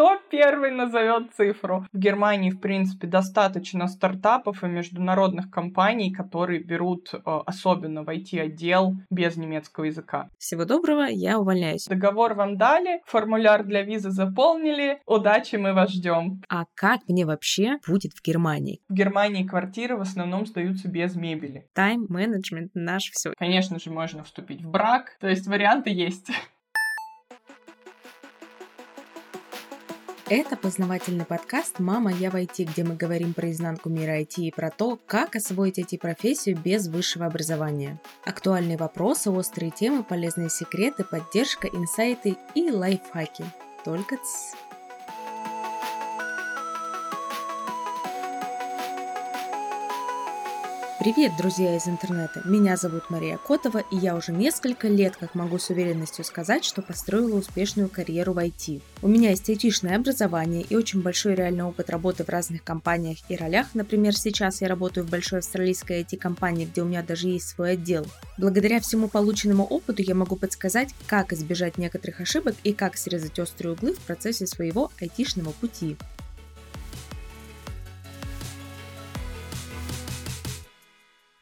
Кто первый назовет цифру? В Германии, в принципе, достаточно стартапов и международных компаний, которые берут э, особенно в IT-отдел без немецкого языка. Всего доброго, я увольняюсь. Договор вам дали, формуляр для визы заполнили, удачи, мы вас ждем. А как мне вообще будет в Германии? В Германии квартиры в основном сдаются без мебели. Тайм-менеджмент наш все. Конечно же, можно вступить в брак, то есть варианты есть. Это познавательный подкаст «Мама, я в IT», где мы говорим про изнанку мира IT и про то, как освоить IT-профессию без высшего образования. Актуальные вопросы, острые темы, полезные секреты, поддержка, инсайты и лайфхаки. Только тс. Привет, друзья из интернета! Меня зовут Мария Котова, и я уже несколько лет, как могу с уверенностью сказать, что построила успешную карьеру в IT. У меня есть айтишное образование и очень большой реальный опыт работы в разных компаниях и ролях. Например, сейчас я работаю в большой австралийской IT-компании, где у меня даже есть свой отдел. Благодаря всему полученному опыту я могу подсказать, как избежать некоторых ошибок и как срезать острые углы в процессе своего айтишного пути.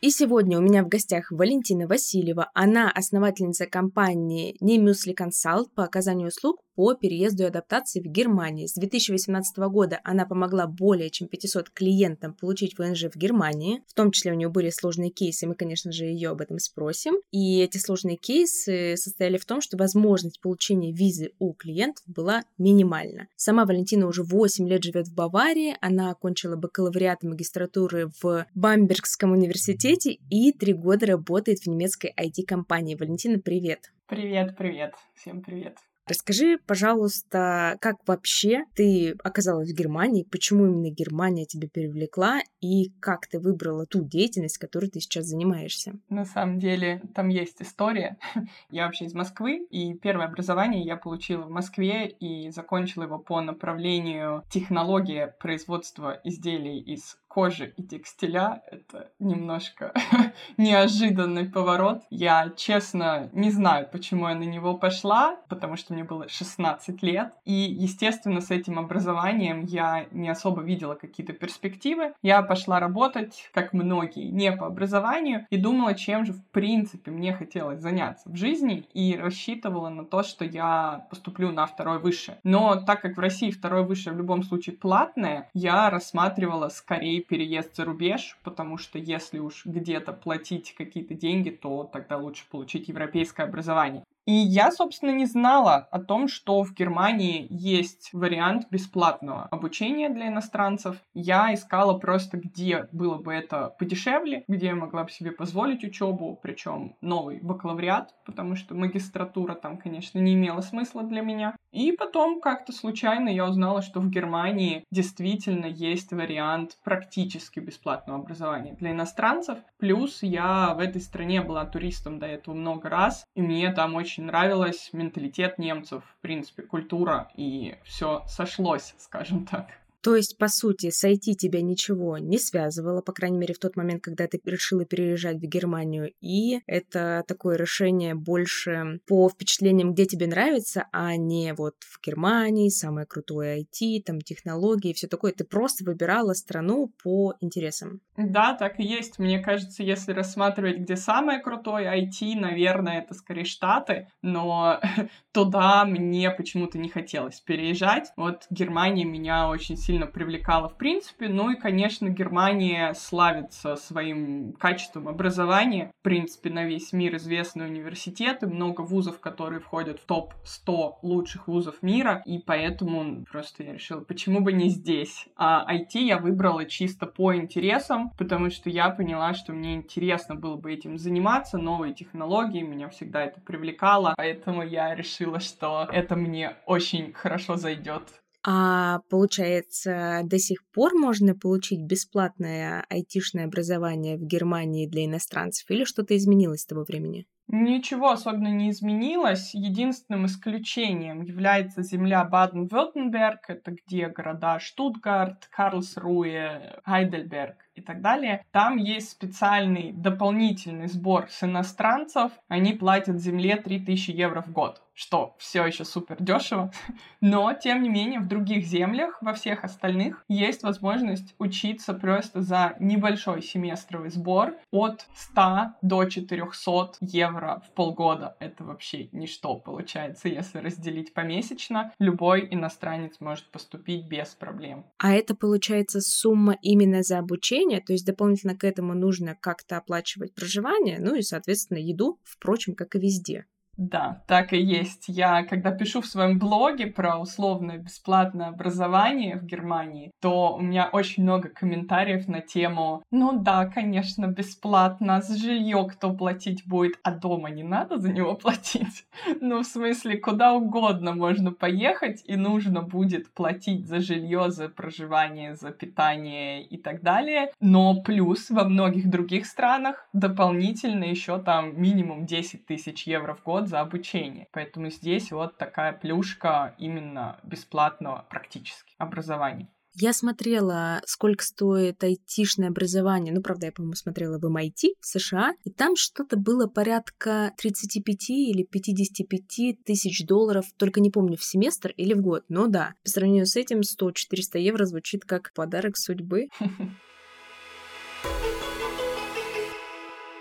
И сегодня у меня в гостях Валентина Васильева. Она основательница компании Не Консалт по оказанию услуг по переезду и адаптации в Германии. С 2018 года она помогла более чем 500 клиентам получить ВНЖ в Германии. В том числе у нее были сложные кейсы, мы, конечно же, ее об этом спросим. И эти сложные кейсы состояли в том, что возможность получения визы у клиентов была минимальна. Сама Валентина уже 8 лет живет в Баварии, она окончила бакалавриат магистратуры в Бамбергском университете и три года работает в немецкой IT-компании. Валентина, привет! Привет, привет, всем привет. Расскажи, пожалуйста, как вообще ты оказалась в Германии, почему именно Германия тебя привлекла и как ты выбрала ту деятельность, которой ты сейчас занимаешься? На самом деле, там есть история. я вообще из Москвы, и первое образование я получила в Москве и закончила его по направлению технология производства изделий из кожи и текстиля. Это немножко неожиданный поворот. Я, честно, не знаю, почему я на него пошла, потому что мне было 16 лет. И, естественно, с этим образованием я не особо видела какие-то перспективы. Я пошла работать, как многие, не по образованию, и думала, чем же, в принципе, мне хотелось заняться в жизни, и рассчитывала на то, что я поступлю на второе высшее. Но так как в России второе высшее в любом случае платное, я рассматривала скорее переезд за рубеж, потому что если уж где-то платить какие-то деньги, то тогда лучше получить европейское образование. И я, собственно, не знала о том, что в Германии есть вариант бесплатного обучения для иностранцев. Я искала просто, где было бы это подешевле, где я могла бы себе позволить учебу, причем новый бакалавриат, потому что магистратура там, конечно, не имела смысла для меня. И потом как-то случайно я узнала, что в Германии действительно есть вариант практически бесплатного образования для иностранцев. Плюс я в этой стране была туристом до этого много раз, и мне там очень очень нравилось менталитет немцев, в принципе, культура, и все сошлось, скажем так. То есть, по сути, с IT тебя ничего не связывало, по крайней мере, в тот момент, когда ты решила переезжать в Германию, и это такое решение больше по впечатлениям, где тебе нравится, а не вот в Германии, самое крутое IT, там технологии, все такое. Ты просто выбирала страну по интересам. Да, так и есть. Мне кажется, если рассматривать, где самое крутое IT, наверное, это скорее Штаты, но туда мне почему-то не хотелось переезжать. Вот Германия меня очень привлекала в принципе. Ну и, конечно, Германия славится своим качеством образования. В принципе, на весь мир известны университеты, много вузов, которые входят в топ-100 лучших вузов мира, и поэтому просто я решила, почему бы не здесь. А IT я выбрала чисто по интересам, потому что я поняла, что мне интересно было бы этим заниматься, новые технологии, меня всегда это привлекало, поэтому я решила, что это мне очень хорошо зайдет. А получается, до сих пор можно получить бесплатное айтишное образование в Германии для иностранцев или что-то изменилось с того времени? Ничего особенно не изменилось. Единственным исключением является земля Баден-Вюртемберг, это где города Штутгарт, Карлсруе, Хайдельберг и так далее. Там есть специальный дополнительный сбор с иностранцев. Они платят земле 3000 евро в год что все еще супер дешево, но тем не менее в других землях, во всех остальных, есть возможность учиться просто за небольшой семестровый сбор от 100 до 400 евро в полгода. Это вообще ничто получается, если разделить помесячно. Любой иностранец может поступить без проблем. А это получается сумма именно за обучение, то есть дополнительно к этому нужно как-то оплачивать проживание, ну и, соответственно, еду, впрочем, как и везде. Да, так и есть. Я, когда пишу в своем блоге про условное бесплатное образование в Германии, то у меня очень много комментариев на тему «Ну да, конечно, бесплатно, за жилье кто платить будет, а дома не надо за него платить». Ну, в смысле, куда угодно можно поехать, и нужно будет платить за жилье, за проживание, за питание и так далее. Но плюс во многих других странах дополнительно еще там минимум 10 тысяч евро в год за обучение. Поэтому здесь вот такая плюшка именно бесплатного практически образования. Я смотрела, сколько стоит айтишное образование. Ну, правда, я, по-моему, смотрела в MIT в США. И там что-то было порядка 35 или 55 тысяч долларов. Только не помню, в семестр или в год. Но да, по сравнению с этим 100-400 евро звучит как подарок судьбы.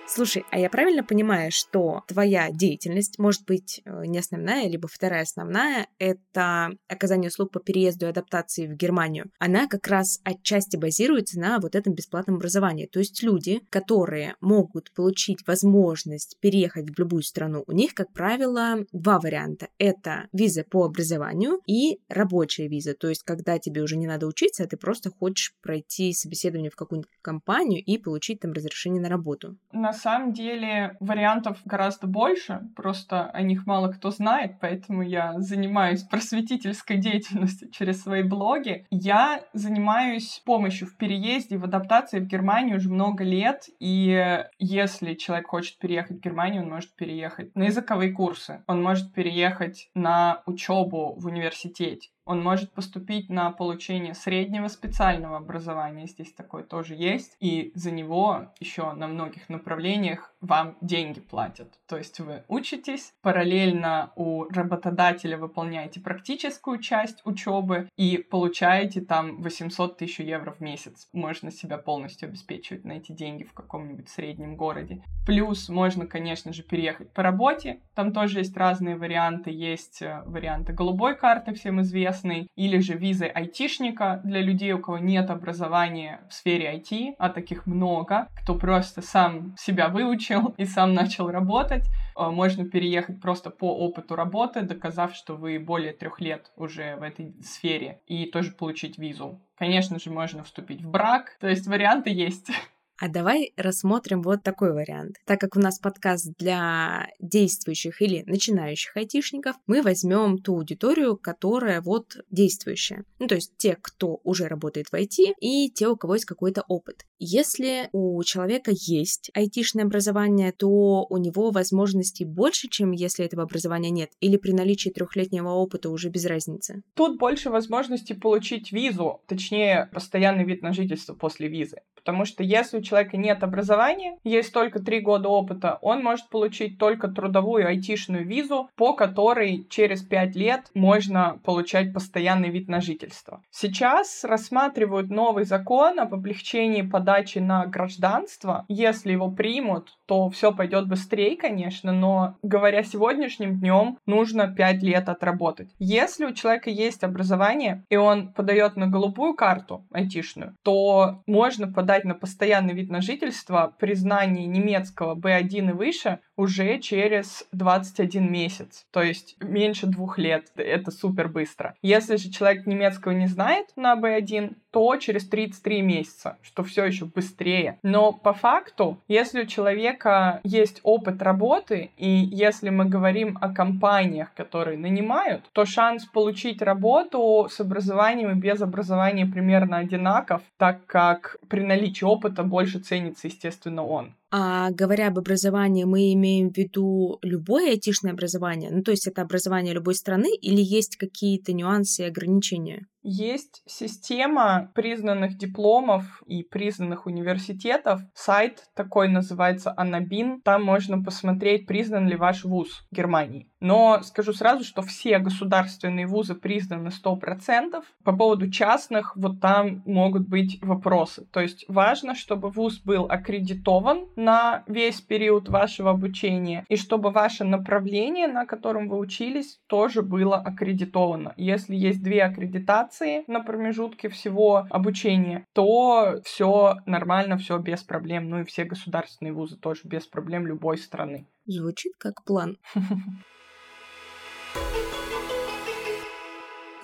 Слушай, а я правильно понимаю, что твоя деятельность может быть э, не основная, либо вторая основная, это оказание услуг по переезду и адаптации в Германию. Она как раз отчасти базируется на вот этом бесплатном образовании. То есть люди, которые могут получить возможность переехать в любую страну, у них, как правило, два варианта. Это виза по образованию и рабочая виза. То есть, когда тебе уже не надо учиться, а ты просто хочешь пройти собеседование в какую-нибудь компанию и получить там разрешение на работу. На самом деле вариантов гораздо больше, просто о них мало кто знает, поэтому я занимаюсь просветительской деятельностью через свои блоги. Я занимаюсь помощью в переезде, в адаптации в Германию уже много лет, и если человек хочет переехать в Германию, он может переехать на языковые курсы, он может переехать на учебу в университете, он может поступить на получение среднего специального образования, здесь такое тоже есть, и за него еще на многих направлениях вам деньги платят. То есть вы учитесь, параллельно у работодателя выполняете практическую часть учебы и получаете там 800 тысяч евро в месяц. Можно себя полностью обеспечивать на эти деньги в каком-нибудь среднем городе. Плюс можно, конечно же, переехать по работе. Там тоже есть разные варианты. Есть э, варианты голубой карты, всем известной, или же визы айтишника для людей, у кого нет образования в сфере IT, а таких много, кто просто сам себя выучил, выучил и сам начал работать. Э, можно переехать просто по опыту работы, доказав, что вы более трех лет уже в этой сфере, и тоже получить визу. Конечно же, можно вступить в брак, то есть варианты есть. А давай рассмотрим вот такой вариант. Так как у нас подкаст для действующих или начинающих айтишников, мы возьмем ту аудиторию, которая вот действующая. Ну, то есть те, кто уже работает в IT, и те, у кого есть какой-то опыт. Если у человека есть айтишное образование, то у него возможностей больше, чем если этого образования нет, или при наличии трехлетнего опыта уже без разницы? Тут больше возможностей получить визу, точнее, постоянный вид на жительство после визы. Потому что если у человека нет образования, есть только три года опыта, он может получить только трудовую айтишную визу, по которой через пять лет можно получать постоянный вид на жительство. Сейчас рассматривают новый закон об облегчении подачи на гражданство. Если его примут, то все пойдет быстрее, конечно, но говоря сегодняшним днем, нужно пять лет отработать. Если у человека есть образование, и он подает на голубую карту айтишную, то можно подать на постоянный вид на жительство при знании немецкого B1 и выше уже через 21 месяц, то есть меньше двух лет. Это супер быстро. Если же человек немецкого не знает на B1, то через 33 месяца, что все еще быстрее. Но по факту, если у человека есть опыт работы, и если мы говорим о компаниях, которые нанимают, то шанс получить работу с образованием и без образования примерно одинаков, так как при наличии опыта больше ценится, естественно, он. А говоря об образовании, мы имеем в виду любое айтишное образование? Ну, то есть это образование любой страны или есть какие-то нюансы и ограничения? Есть система признанных дипломов и признанных университетов. Сайт такой называется Анабин. Там можно посмотреть, признан ли ваш вуз Германии. Но скажу сразу, что все государственные вузы признаны 100%. По поводу частных, вот там могут быть вопросы. То есть важно, чтобы вуз был аккредитован на весь период вашего обучения, и чтобы ваше направление, на котором вы учились, тоже было аккредитовано. Если есть две аккредитации на промежутке всего обучения, то все нормально, все без проблем. Ну и все государственные вузы тоже без проблем любой страны. Звучит как план.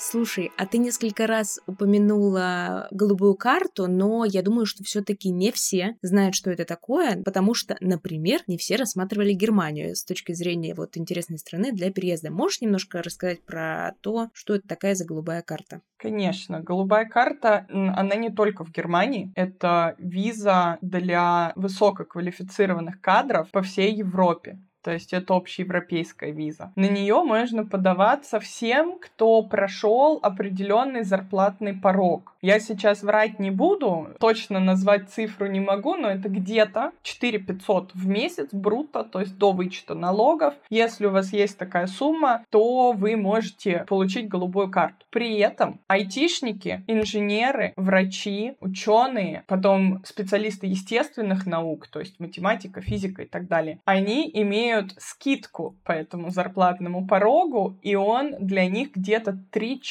Слушай, а ты несколько раз упомянула голубую карту, но я думаю, что все-таки не все знают, что это такое, потому что, например, не все рассматривали Германию с точки зрения вот интересной страны для переезда. Можешь немножко рассказать про то, что это такая за голубая карта? Конечно, голубая карта, она не только в Германии, это виза для высококвалифицированных кадров по всей Европе то есть это общеевропейская виза. На нее можно подаваться всем, кто прошел определенный зарплатный порог. Я сейчас врать не буду, точно назвать цифру не могу, но это где-то 4 500 в месяц брутто, то есть до вычета налогов. Если у вас есть такая сумма, то вы можете получить голубую карту. При этом айтишники, инженеры, врачи, ученые, потом специалисты естественных наук, то есть математика, физика и так далее, они имеют имеют скидку по этому зарплатному порогу, и он для них где-то 3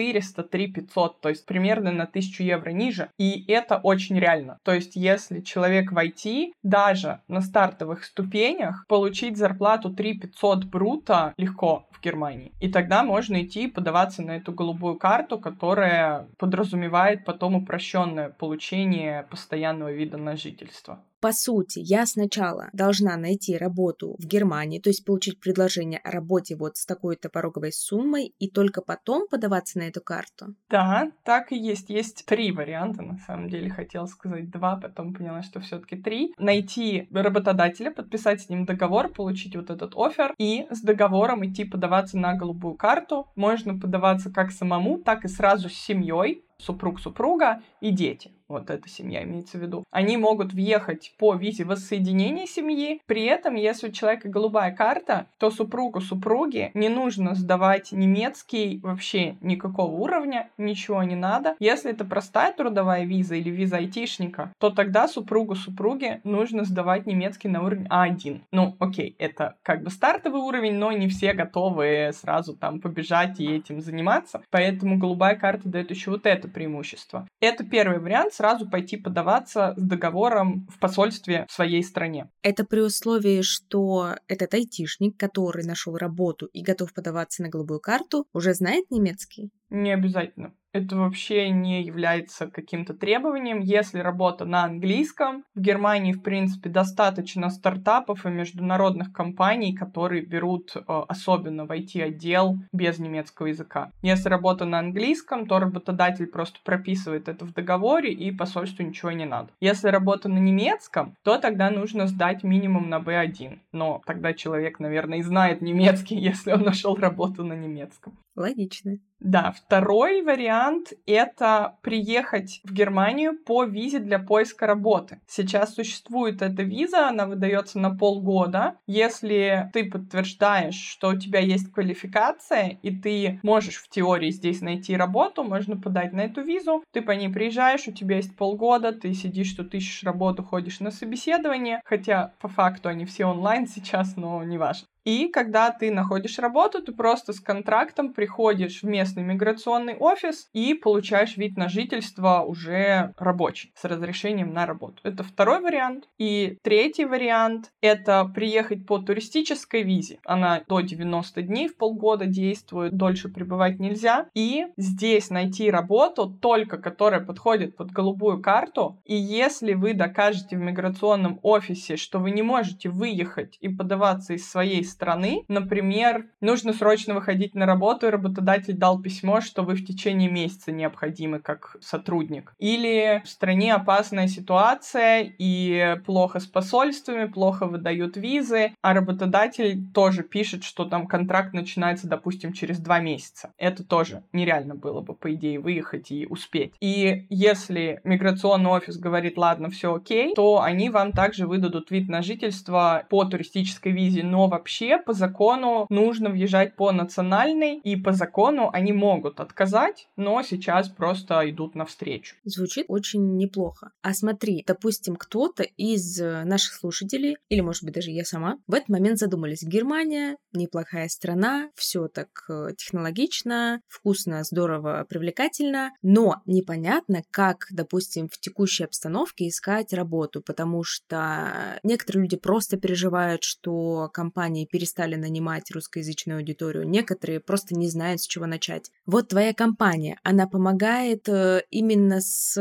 400, 3 500, то есть примерно на 1000 евро ниже. И это очень реально. То есть если человек в IT, даже на стартовых ступенях, получить зарплату 3 500 брута легко в Германии. И тогда можно идти подаваться на эту голубую карту, которая подразумевает потом упрощенное получение постоянного вида на жительство. По сути, я сначала должна найти работу в Германии, то есть получить предложение о работе вот с такой-то пороговой суммой, и только потом подаваться на эту карту? Да, так и есть. Есть три варианта, на самом деле. Хотела сказать два, потом поняла, что все таки три. Найти работодателя, подписать с ним договор, получить вот этот офер, и с договором идти подаваться на голубую карту. Можно подаваться как самому, так и сразу с семьей, супруг супруга и дети вот эта семья имеется в виду, они могут въехать по визе воссоединения семьи. При этом, если у человека голубая карта, то супругу супруги не нужно сдавать немецкий вообще никакого уровня, ничего не надо. Если это простая трудовая виза или виза айтишника, то тогда супругу супруги нужно сдавать немецкий на уровень А1. Ну, окей, это как бы стартовый уровень, но не все готовы сразу там побежать и этим заниматься. Поэтому голубая карта дает еще вот это преимущество. Это первый вариант сразу пойти подаваться с договором в посольстве в своей стране. Это при условии, что этот айтишник, который нашел работу и готов подаваться на голубую карту, уже знает немецкий? Не обязательно это вообще не является каким-то требованием. Если работа на английском, в Германии, в принципе, достаточно стартапов и международных компаний, которые берут э, особенно в IT-отдел без немецкого языка. Если работа на английском, то работодатель просто прописывает это в договоре, и посольству ничего не надо. Если работа на немецком, то тогда нужно сдать минимум на B1. Но тогда человек, наверное, и знает немецкий, если он нашел работу на немецком. Логично. Да, второй вариант — это приехать в Германию по визе для поиска работы. Сейчас существует эта виза, она выдается на полгода. Если ты подтверждаешь, что у тебя есть квалификация, и ты можешь в теории здесь найти работу, можно подать на эту визу, ты по ней приезжаешь, у тебя есть полгода, ты сидишь тут, ищешь работу, ходишь на собеседование, хотя по факту они все онлайн сейчас, но не важно. И когда ты находишь работу, ты просто с контрактом приходишь в местный миграционный офис и получаешь вид на жительство уже рабочий, с разрешением на работу. Это второй вариант. И третий вариант — это приехать по туристической визе. Она до 90 дней в полгода действует, дольше пребывать нельзя. И здесь найти работу, только которая подходит под голубую карту. И если вы докажете в миграционном офисе, что вы не можете выехать и подаваться из своей страны. Например, нужно срочно выходить на работу, и работодатель дал письмо, что вы в течение месяца необходимы как сотрудник. Или в стране опасная ситуация, и плохо с посольствами, плохо выдают визы, а работодатель тоже пишет, что там контракт начинается, допустим, через два месяца. Это тоже нереально было бы, по идее, выехать и успеть. И если миграционный офис говорит, ладно, все окей, то они вам также выдадут вид на жительство по туристической визе, но вообще вообще по закону нужно въезжать по национальной, и по закону они могут отказать, но сейчас просто идут навстречу. Звучит очень неплохо. А смотри, допустим, кто-то из э, наших слушателей, или, может быть, даже я сама, в этот момент задумались, Германия неплохая страна, все так э, технологично, вкусно, здорово, привлекательно, но непонятно, как, допустим, в текущей обстановке искать работу, потому что некоторые люди просто переживают, что компании перестали нанимать русскоязычную аудиторию, некоторые просто не знают, с чего начать. Вот твоя компания, она помогает э, именно с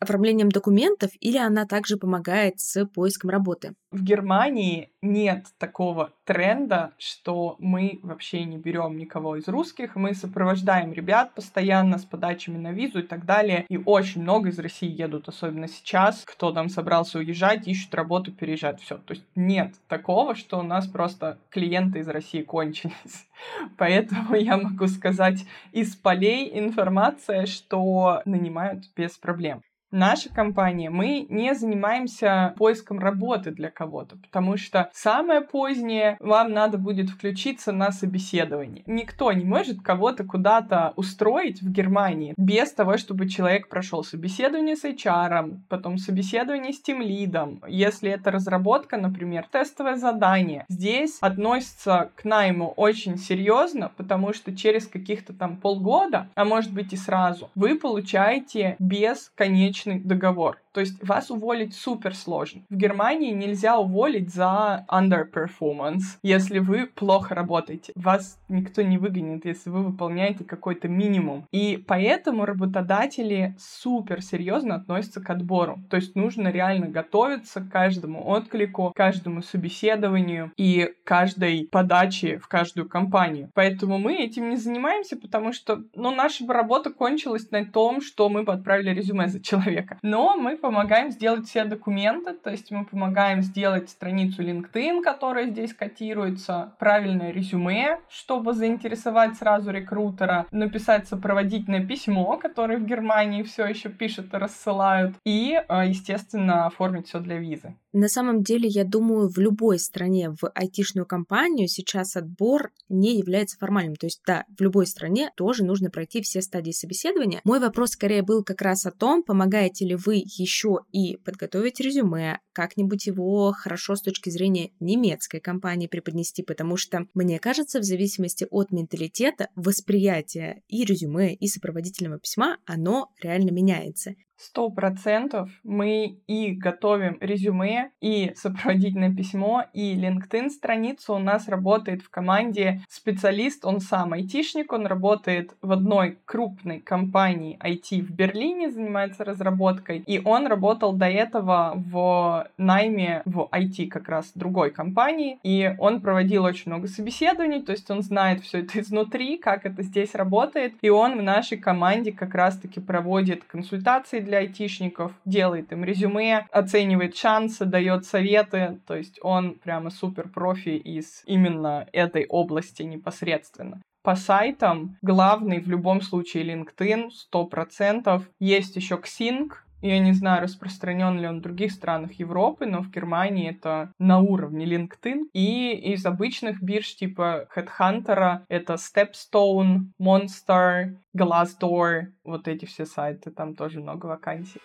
оформлением документов или она также помогает с поиском работы? В Германии нет такого тренда, что мы вообще не берем никого из русских, мы сопровождаем ребят постоянно с подачами на визу и так далее, и очень много из России едут, особенно сейчас, кто там собрался уезжать, ищут работу, переезжать, все. То есть нет такого, что у нас просто клиенты из России кончились. Поэтому я могу сказать из полей информация, что нанимают без проблем. Наша компания, мы не занимаемся поиском работы для кого-то, потому что самое позднее вам надо будет включиться на собеседование. Никто не может кого-то куда-то устроить в Германии без того, чтобы человек прошел собеседование с HR, потом собеседование с тимлидом. Если это разработка, например, тестовое задание, здесь относится к найму очень серьезно, потому что через каких-то там полгода, а может быть и сразу, вы получаете бесконечный брачный договор. То есть вас уволить супер сложно. В Германии нельзя уволить за underperformance, если вы плохо работаете. Вас никто не выгонит, если вы выполняете какой-то минимум. И поэтому работодатели супер серьезно относятся к отбору. То есть нужно реально готовиться к каждому отклику, каждому собеседованию и каждой подаче в каждую компанию. Поэтому мы этим не занимаемся, потому что ну, наша работа кончилась на том, что мы бы отправили резюме за человека. Но мы помогаем сделать все документы, то есть мы помогаем сделать страницу LinkedIn, которая здесь котируется, правильное резюме, чтобы заинтересовать сразу рекрутера, написать сопроводительное письмо, которое в Германии все еще пишут и рассылают, и, э, естественно, оформить все для визы. На самом деле, я думаю, в любой стране, в айтишную компанию сейчас отбор не является формальным. То есть, да, в любой стране тоже нужно пройти все стадии собеседования. Мой вопрос скорее был как раз о том, помогаете ли вы еще и подготовить резюме, как-нибудь его хорошо с точки зрения немецкой компании преподнести, потому что, мне кажется, в зависимости от менталитета, восприятие и резюме, и сопроводительного письма, оно реально меняется. Сто процентов мы и готовим резюме, и сопроводительное письмо, и LinkedIn страницу. У нас работает в команде специалист, он сам айтишник, он работает в одной крупной компании IT в Берлине, занимается разработкой, и он работал до этого в найме в IT как раз другой компании, и он проводил очень много собеседований, то есть он знает все это изнутри, как это здесь работает, и он в нашей команде как раз-таки проводит консультации для айтишников, делает им резюме, оценивает шансы, дает советы. То есть он прямо супер профи из именно этой области непосредственно по сайтам главный в любом случае LinkedIn 100%. Есть еще Xing, я не знаю, распространен ли он в других странах Европы, но в Германии это на уровне LinkedIn. И из обычных бирж типа Headhunter это Stepstone, Monster, Glassdoor, вот эти все сайты, там тоже много вакансий.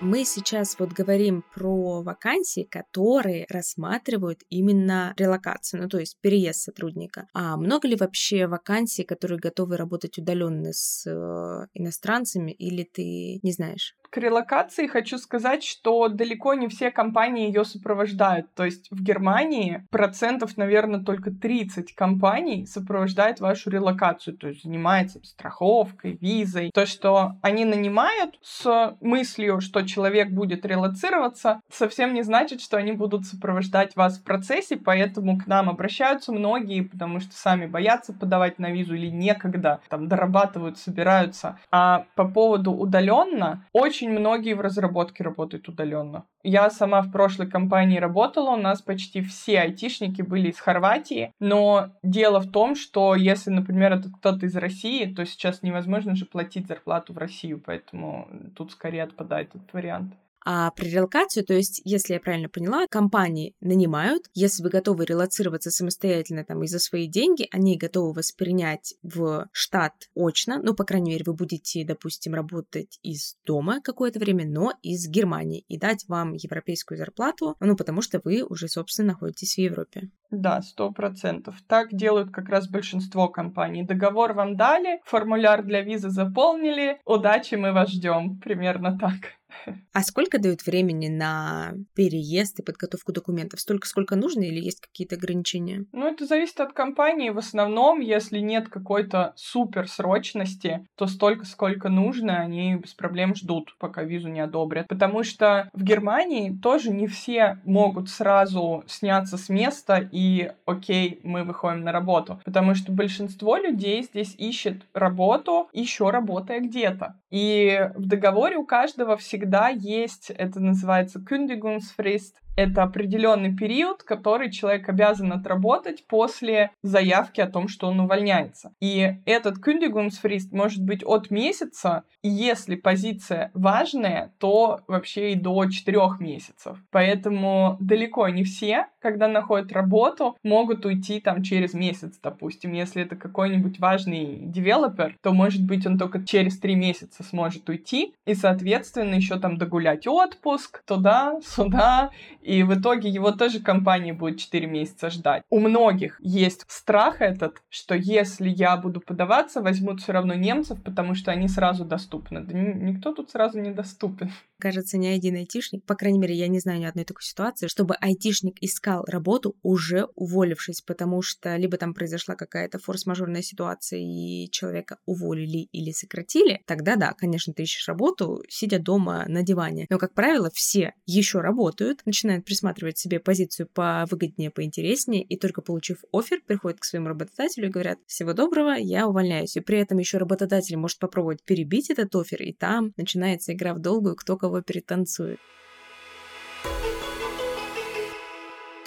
Мы сейчас вот говорим про вакансии, которые рассматривают именно релокацию, ну то есть переезд сотрудника. А много ли вообще вакансий, которые готовы работать удаленно с э, иностранцами, или ты не знаешь? К релокации хочу сказать, что далеко не все компании ее сопровождают. То есть в Германии процентов, наверное, только 30 компаний сопровождает вашу релокацию, то есть занимается страховкой, визой. То, что они нанимают с мыслью, что человек будет релацироваться, совсем не значит, что они будут сопровождать вас в процессе, поэтому к нам обращаются многие, потому что сами боятся подавать на визу или некогда, там дорабатывают, собираются. А по поводу удаленно, очень многие в разработке работают удаленно. Я сама в прошлой компании работала, у нас почти все айтишники были из Хорватии, но дело в том, что если, например, это кто-то из России, то сейчас невозможно же платить зарплату в Россию, поэтому тут скорее отпадает этот вариант. А при релокации, то есть, если я правильно поняла, компании нанимают, если вы готовы релацироваться самостоятельно там и за свои деньги, они готовы вас принять в штат очно, ну, по крайней мере, вы будете, допустим, работать из дома какое-то время, но из Германии, и дать вам европейскую зарплату, ну, потому что вы уже, собственно, находитесь в Европе. Да, сто процентов. Так делают как раз большинство компаний. Договор вам дали, формуляр для визы заполнили, удачи, мы вас ждем. Примерно так. А сколько дают времени на переезд и подготовку документов? Столько, сколько нужно или есть какие-то ограничения? Ну, это зависит от компании. В основном, если нет какой-то супер срочности, то столько, сколько нужно, они без проблем ждут, пока визу не одобрят. Потому что в Германии тоже не все могут сразу сняться с места и окей, мы выходим на работу. Потому что большинство людей здесь ищет работу, еще работая где-то. И в договоре у каждого всегда есть, это называется Kündigungsfrist, это определенный период, который человек обязан отработать после заявки о том, что он увольняется. И этот Kündigungsfrist может быть от месяца, и если позиция важная, то вообще и до четырех месяцев. Поэтому далеко не все, когда находят работу, могут уйти там через месяц, допустим. Если это какой-нибудь важный девелопер, то, может быть, он только через три месяца сможет уйти, и, соответственно, еще там догулять отпуск туда, сюда, и в итоге его тоже компания будет 4 месяца ждать. У многих есть страх этот, что если я буду подаваться, возьмут все равно немцев, потому что они сразу доступны. Да никто тут сразу не доступен. Кажется, ни один айтишник, по крайней мере, я не знаю ни одной такой ситуации, чтобы айтишник искал работу, уже уволившись, потому что либо там произошла какая-то форс-мажорная ситуация, и человека уволили или сократили, тогда да, конечно, ты ищешь работу, сидя дома на диване. Но, как правило, все еще работают, начинают начинает присматривать себе позицию по выгоднее, поинтереснее, и только получив офер, приходит к своему работодателю и говорят, всего доброго, я увольняюсь. И при этом еще работодатель может попробовать перебить этот офер, и там начинается игра в долгую, кто кого перетанцует.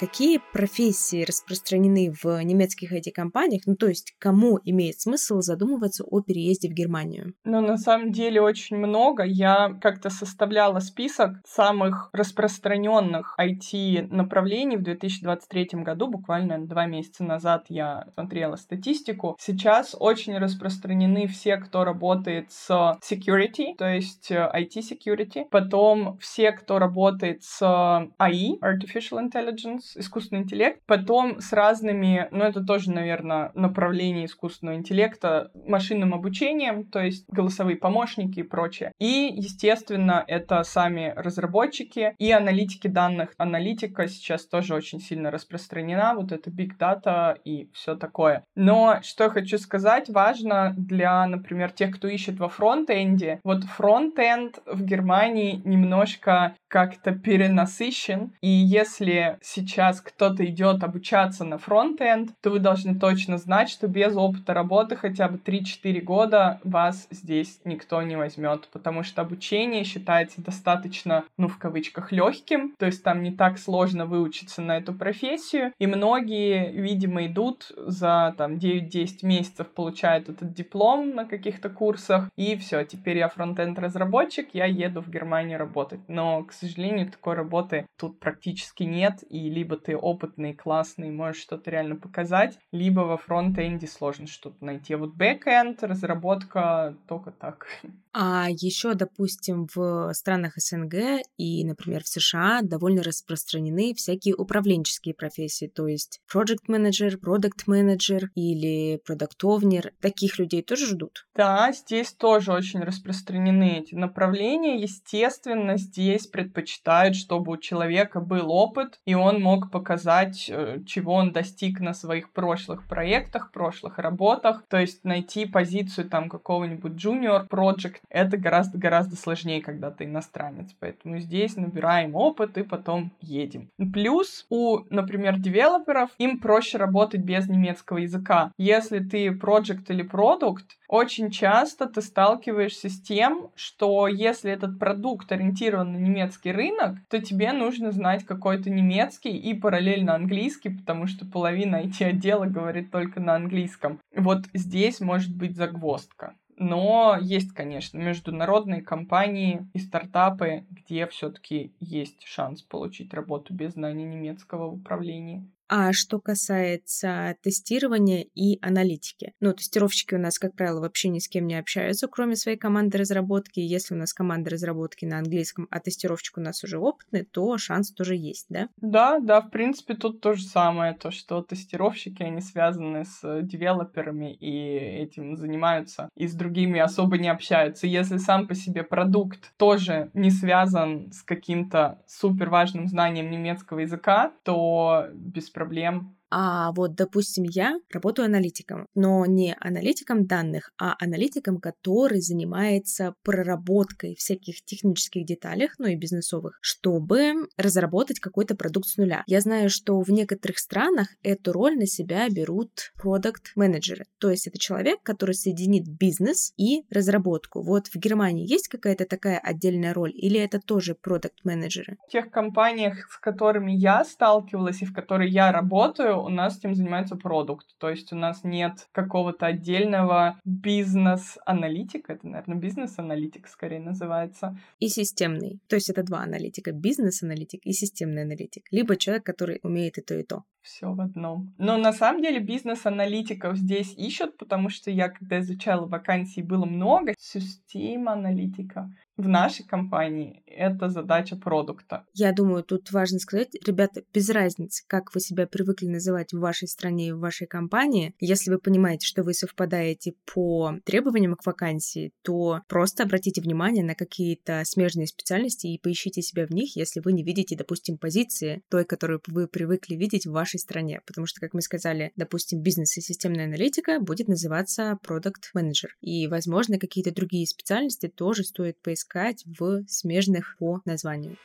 Какие профессии распространены в немецких IT-компаниях? Ну, то есть, кому имеет смысл задумываться о переезде в Германию? Ну, на самом деле, очень много. Я как-то составляла список самых распространенных IT-направлений в 2023 году. Буквально два месяца назад я смотрела статистику. Сейчас очень распространены все, кто работает с security, то есть IT-security. Потом все, кто работает с AI, Artificial Intelligence, искусственный интеллект, потом с разными, ну это тоже, наверное, направление искусственного интеллекта, машинным обучением, то есть голосовые помощники и прочее. И, естественно, это сами разработчики и аналитики данных. Аналитика сейчас тоже очень сильно распространена, вот это big data и все такое. Но что я хочу сказать, важно для, например, тех, кто ищет во фронт-энде, вот фронт-энд в Германии немножко как-то перенасыщен, и если сейчас сейчас кто-то идет обучаться на фронт-энд, то вы должны точно знать, что без опыта работы хотя бы 3-4 года вас здесь никто не возьмет, потому что обучение считается достаточно, ну, в кавычках, легким, то есть там не так сложно выучиться на эту профессию, и многие, видимо, идут за там 9-10 месяцев, получают этот диплом на каких-то курсах, и все, теперь я фронт-энд разработчик, я еду в Германию работать. Но, к сожалению, такой работы тут практически нет, и либо ты опытный, классный, можешь что-то реально показать, либо во фронт-энде сложно что-то найти. А вот бэк-энд, разработка только так. А еще, допустим, в странах СНГ и, например, в США довольно распространены всякие управленческие профессии, то есть project manager, product manager или owner. Таких людей тоже ждут? Да, здесь тоже очень распространены эти направления. Естественно, здесь предпочитают, чтобы у человека был опыт, и он мог показать, э, чего он достиг на своих прошлых проектах, прошлых работах. То есть найти позицию там какого-нибудь junior project это гораздо-гораздо сложнее, когда ты иностранец. Поэтому здесь набираем опыт и потом едем. Плюс у, например, девелоперов им проще работать без немецкого языка. Если ты project или продукт, очень часто ты сталкиваешься с тем, что если этот продукт ориентирован на немецкий рынок, то тебе нужно знать какой-то немецкий и параллельно английский, потому что половина IT-отдела говорит только на английском. Вот здесь может быть загвоздка. Но есть, конечно, международные компании и стартапы, где все-таки есть шанс получить работу без знания немецкого в управлении. А что касается тестирования и аналитики, ну, тестировщики у нас, как правило, вообще ни с кем не общаются, кроме своей команды разработки. Если у нас команда разработки на английском, а тестировщик у нас уже опытный, то шанс тоже есть, да? Да, да, в принципе, тут то же самое, то, что тестировщики, они связаны с девелоперами и этим занимаются, и с другими особо не общаются. Если сам по себе продукт тоже не связан с каким-то супер важным знанием немецкого языка, то без проблем а вот, допустим, я работаю аналитиком, но не аналитиком данных, а аналитиком, который занимается проработкой всяких технических деталей, ну и бизнесовых, чтобы разработать какой-то продукт с нуля. Я знаю, что в некоторых странах эту роль на себя берут продукт-менеджеры. То есть это человек, который соединит бизнес и разработку. Вот в Германии есть какая-то такая отдельная роль или это тоже продукт-менеджеры? В тех компаниях, с которыми я сталкивалась и в которых я работаю, у нас этим занимается продукт. То есть у нас нет какого-то отдельного бизнес-аналитика. Это, наверное, бизнес-аналитик скорее называется. И системный. То есть это два аналитика. Бизнес-аналитик и системный аналитик. Либо человек, который умеет и то, и то. Все в одном. Но на самом деле бизнес-аналитиков здесь ищут, потому что я, когда изучала вакансии, было много. Система-аналитика в нашей компании это задача продукта. Я думаю, тут важно сказать, ребята, без разницы, как вы себя привыкли называть в вашей стране и в вашей компании, если вы понимаете, что вы совпадаете по требованиям к вакансии, то просто обратите внимание на какие-то смежные специальности и поищите себя в них, если вы не видите, допустим, позиции той, которую вы привыкли видеть в вашей стране. Потому что, как мы сказали, допустим, бизнес и системная аналитика будет называться продукт менеджер. И, возможно, какие-то другие специальности тоже стоит поискать искать в смежных по названию.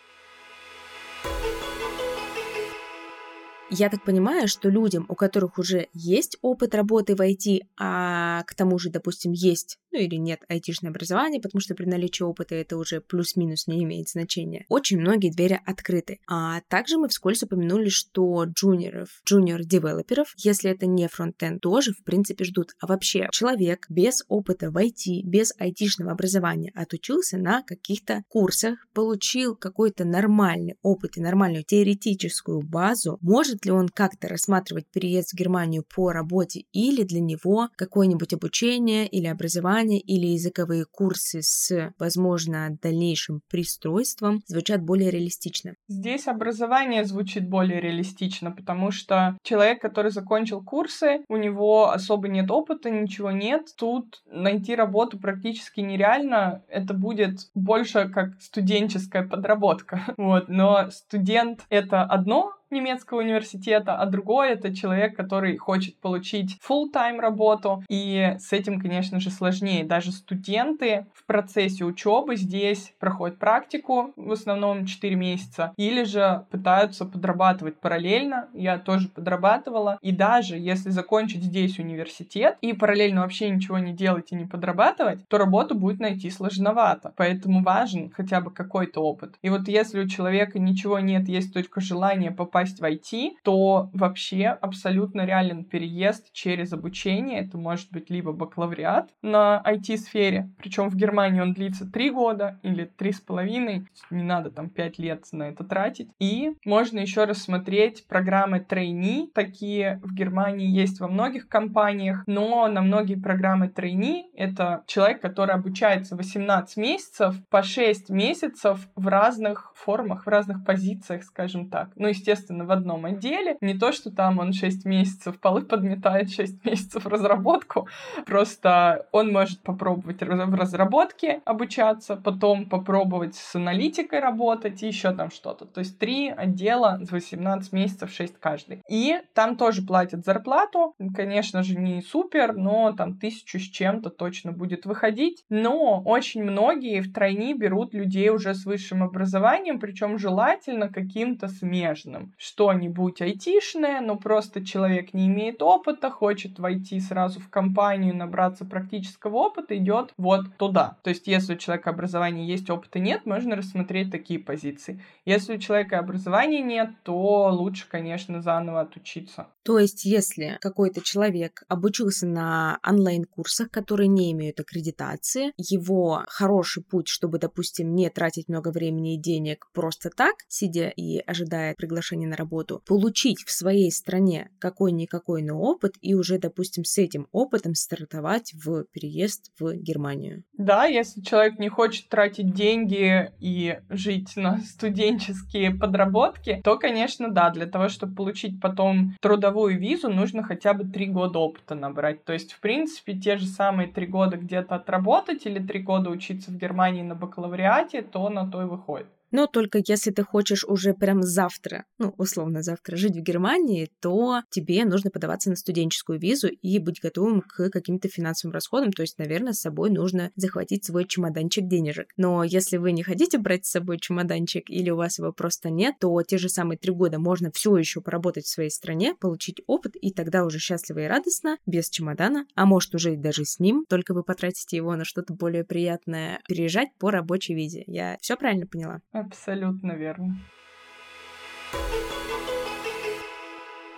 Я так понимаю, что людям, у которых уже есть опыт работы в IT, а к тому же, допустим, есть ну или нет айтишное образование, потому что при наличии опыта это уже плюс-минус не имеет значения. Очень многие двери открыты. А также мы вскользь упомянули, что джуниоров, джуниор-девелоперов, если это не фронтенд, тоже в принципе ждут. А вообще человек без опыта в IT, без айтишного образования отучился на каких-то курсах, получил какой-то нормальный опыт и нормальную теоретическую базу, может ли он как-то рассматривать переезд в Германию по работе или для него какое-нибудь обучение или образование образование или языковые курсы с, возможно, дальнейшим пристройством звучат более реалистично. Здесь образование звучит более реалистично, потому что человек, который закончил курсы, у него особо нет опыта, ничего нет. Тут найти работу практически нереально. Это будет больше как студенческая подработка. Вот. Но студент — это одно, немецкого университета, а другой это человек, который хочет получить full-time работу, и с этим, конечно же, сложнее. Даже студенты в процессе учебы здесь проходят практику, в основном 4 месяца, или же пытаются подрабатывать параллельно. Я тоже подрабатывала. И даже если закончить здесь университет и параллельно вообще ничего не делать и не подрабатывать, то работу будет найти сложновато. Поэтому важен хотя бы какой-то опыт. И вот если у человека ничего нет, есть только желание попасть попасть в IT, то вообще абсолютно реален переезд через обучение. Это может быть либо бакалавриат на IT-сфере, причем в Германии он длится три года или три с половиной, не надо там пять лет на это тратить. И можно еще рассмотреть программы трейни, такие в Германии есть во многих компаниях, но на многие программы трейни это человек, который обучается 18 месяцев по 6 месяцев в разных формах, в разных позициях, скажем так. Ну, естественно, естественно, в одном отделе. Не то, что там он 6 месяцев полы подметает, 6 месяцев разработку. Просто он может попробовать в разработке обучаться, потом попробовать с аналитикой работать и еще там что-то. То есть три отдела с 18 месяцев, 6 каждый. И там тоже платят зарплату. Конечно же, не супер, но там тысячу с чем-то точно будет выходить. Но очень многие в тройни берут людей уже с высшим образованием, причем желательно каким-то смежным что-нибудь айтишное, но просто человек не имеет опыта, хочет войти сразу в компанию, набраться практического опыта, идет вот туда. То есть, если у человека образования есть, опыта нет, можно рассмотреть такие позиции. Если у человека образования нет, то лучше, конечно, заново отучиться. То есть, если какой-то человек обучился на онлайн-курсах, которые не имеют аккредитации, его хороший путь, чтобы, допустим, не тратить много времени и денег просто так, сидя и ожидая приглашения на работу, получить в своей стране какой-никакой, но опыт и уже, допустим, с этим опытом стартовать в переезд в Германию. Да, если человек не хочет тратить деньги и жить на студенческие подработки, то, конечно, да, для того, чтобы получить потом трудовую визу, нужно хотя бы три года опыта набрать. То есть, в принципе, те же самые три года где-то отработать или три года учиться в Германии на бакалавриате, то на то и выходит. Но только если ты хочешь уже прям завтра, ну, условно завтра, жить в Германии, то тебе нужно подаваться на студенческую визу и быть готовым к каким-то финансовым расходам. То есть, наверное, с собой нужно захватить свой чемоданчик денежек. Но если вы не хотите брать с собой чемоданчик или у вас его просто нет, то те же самые три года можно все еще поработать в своей стране, получить опыт, и тогда уже счастливо и радостно, без чемодана, а может уже и даже с ним, только вы потратите его на что-то более приятное, переезжать по рабочей визе. Я все правильно поняла? Абсолютно верно.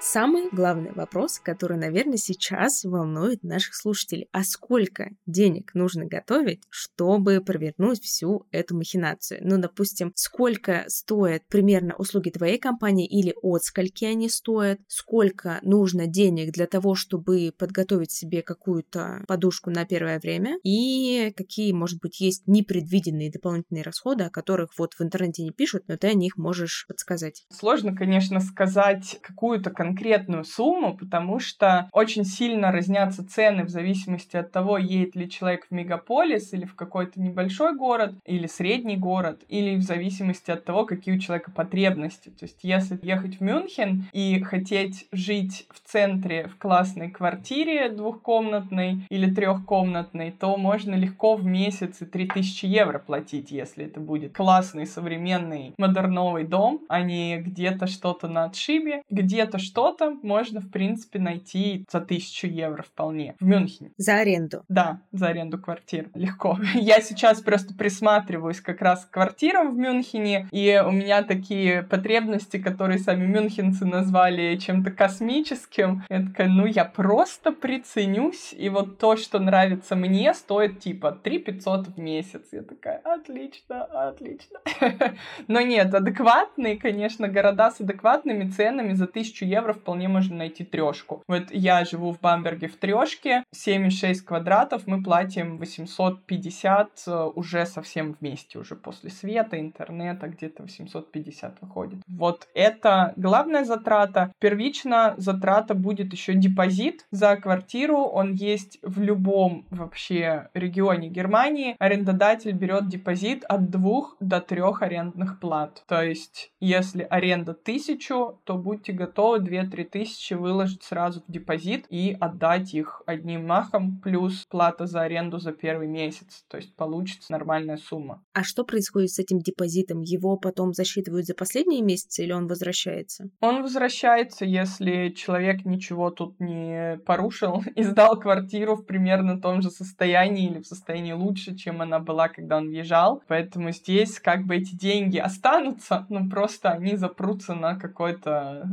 Самый главный вопрос, который, наверное, сейчас волнует наших слушателей. А сколько денег нужно готовить, чтобы провернуть всю эту махинацию? Ну, допустим, сколько стоят примерно услуги твоей компании или от скольки они стоят? Сколько нужно денег для того, чтобы подготовить себе какую-то подушку на первое время? И какие, может быть, есть непредвиденные дополнительные расходы, о которых вот в интернете не пишут, но ты о них можешь подсказать? Сложно, конечно, сказать какую-то конкретную конкретную сумму, потому что очень сильно разнятся цены в зависимости от того, едет ли человек в мегаполис или в какой-то небольшой город, или средний город, или в зависимости от того, какие у человека потребности. То есть если ехать в Мюнхен и хотеть жить в центре в классной квартире двухкомнатной или трехкомнатной, то можно легко в месяц и 3000 евро платить, если это будет классный современный модерновый дом, а не где-то что-то на отшибе, где-то что что-то можно, в принципе, найти за тысячу евро вполне в Мюнхене. За аренду? Да, за аренду квартир. Легко. Я сейчас просто присматриваюсь как раз к квартирам в Мюнхене, и у меня такие потребности, которые сами мюнхенцы назвали чем-то космическим. Я такая, ну я просто приценюсь, и вот то, что нравится мне, стоит типа 3 500 в месяц. Я такая, отлично, отлично. Но нет, адекватные, конечно, города с адекватными ценами за тысячу евро евро вполне можно найти трешку. Вот я живу в Бамберге в трешке, 7,6 квадратов, мы платим 850 э, уже совсем вместе, уже после света, интернета, где-то 850 выходит. Вот это главная затрата. Первично затрата будет еще депозит за квартиру, он есть в любом вообще регионе Германии. Арендодатель берет депозит от двух до трех арендных плат. То есть, если аренда тысячу, то будьте готовы 2-3 тысячи выложить сразу в депозит и отдать их одним махом, плюс плата за аренду за первый месяц. То есть получится нормальная сумма. А что происходит с этим депозитом? Его потом засчитывают за последние месяцы или он возвращается? Он возвращается, если человек ничего тут не порушил и сдал квартиру в примерно том же состоянии или в состоянии лучше, чем она была, когда он въезжал. Поэтому здесь как бы эти деньги останутся, но просто они запрутся на какой-то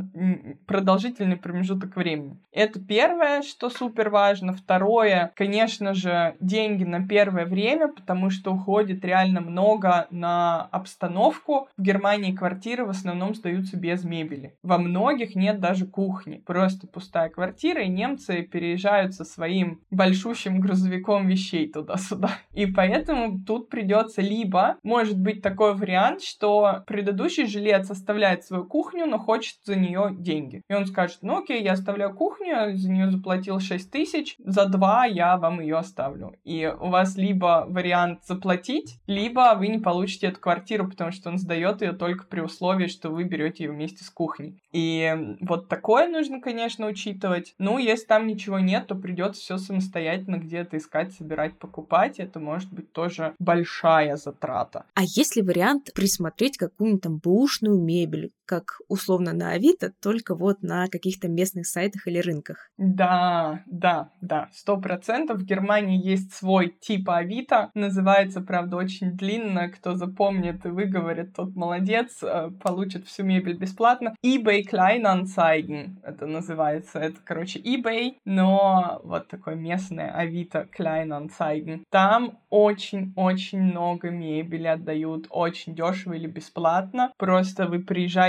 продолжительный промежуток времени. Это первое, что супер важно. Второе, конечно же, деньги на первое время, потому что уходит реально много на обстановку. В Германии квартиры в основном сдаются без мебели. Во многих нет даже кухни. Просто пустая квартира, и немцы переезжают со своим большущим грузовиком вещей туда-сюда. И поэтому тут придется либо, может быть такой вариант, что предыдущий жилец оставляет свою кухню, но хочет за нее деньги. И он скажет, ну окей, я оставляю кухню, за нее заплатил 6 тысяч, за 2 я вам ее оставлю. И у вас либо вариант заплатить, либо вы не получите эту квартиру, потому что он сдает ее только при условии, что вы берете ее вместе с кухней. И вот такое нужно, конечно, учитывать. Ну, если там ничего нет, то придется все самостоятельно где-то искать, собирать, покупать. Это может быть тоже большая затрата. А есть ли вариант присмотреть какую-нибудь там бушную мебель, как условно на Авито, только вот на каких-то местных сайтах или рынках. Да, да, да, сто процентов. В Германии есть свой тип Авито, называется, правда, очень длинно. Кто запомнит и выговорит, тот молодец, э, получит всю мебель бесплатно. eBay Kleinanzeigen это называется. Это, короче, eBay, но вот такой местный Авито Kleinanzeigen. Там очень-очень много мебели отдают, очень дешево или бесплатно. Просто вы